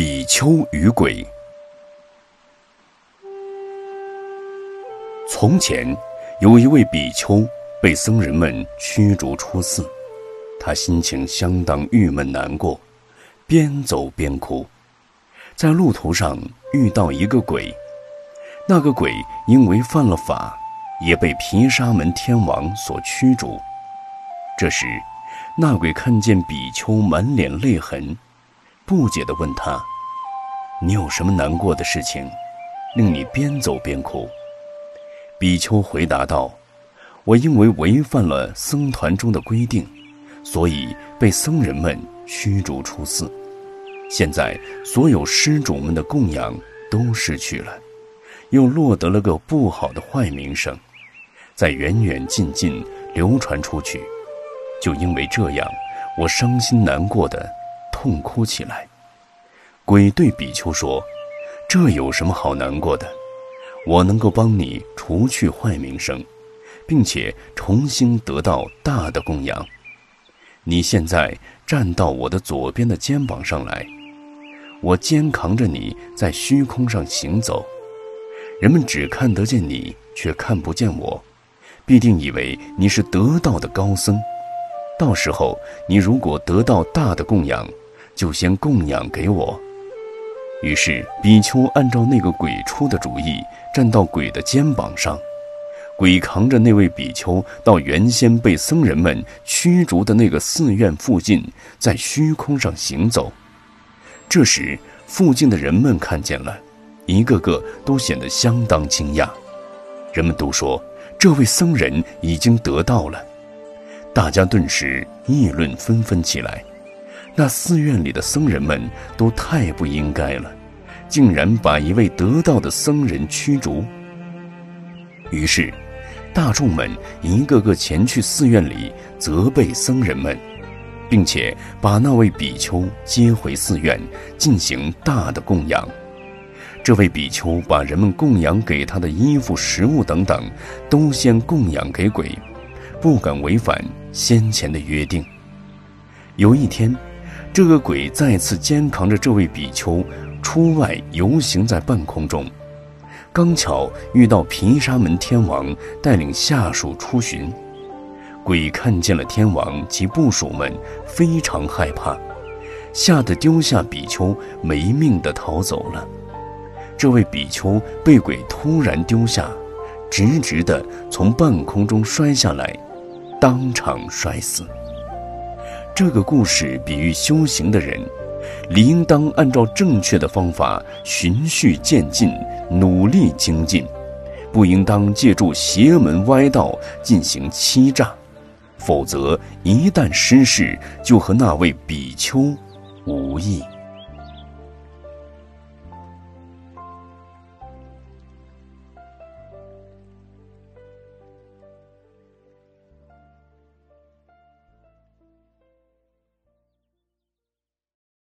比丘与鬼。从前，有一位比丘被僧人们驱逐出寺，他心情相当郁闷难过，边走边哭。在路途上遇到一个鬼，那个鬼因为犯了法，也被毗沙门天王所驱逐。这时，那鬼看见比丘满脸泪痕。不解地问他：“你有什么难过的事情，令你边走边哭？”比丘回答道：“我因为违反了僧团中的规定，所以被僧人们驱逐出寺。现在所有施主们的供养都失去了，又落得了个不好的坏名声，在远远近近流传出去。就因为这样，我伤心难过的。”痛哭起来，鬼对比丘说：“这有什么好难过的？我能够帮你除去坏名声，并且重新得到大的供养。你现在站到我的左边的肩膀上来，我肩扛着你在虚空上行走。人们只看得见你，却看不见我，必定以为你是得道的高僧。到时候你如果得到大的供养。”就先供养给我。于是比丘按照那个鬼出的主意，站到鬼的肩膀上，鬼扛着那位比丘到原先被僧人们驱逐的那个寺院附近，在虚空上行走。这时，附近的人们看见了，一个个都显得相当惊讶。人们都说，这位僧人已经得道了。大家顿时议论纷纷起来。那寺院里的僧人们都太不应该了，竟然把一位得道的僧人驱逐。于是，大众们一个个前去寺院里责备僧人们，并且把那位比丘接回寺院进行大的供养。这位比丘把人们供养给他的衣服、食物等等，都先供养给鬼，不敢违反先前的约定。有一天。这个鬼再次肩扛着这位比丘出外游行在半空中，刚巧遇到毗沙门天王带领下属出巡。鬼看见了天王及部属们，非常害怕，吓得丢下比丘，没命地逃走了。这位比丘被鬼突然丢下，直直地从半空中摔下来，当场摔死。这个故事比喻修行的人，理应当按照正确的方法循序渐进，努力精进，不应当借助邪门歪道进行欺诈，否则一旦失势，就和那位比丘无异。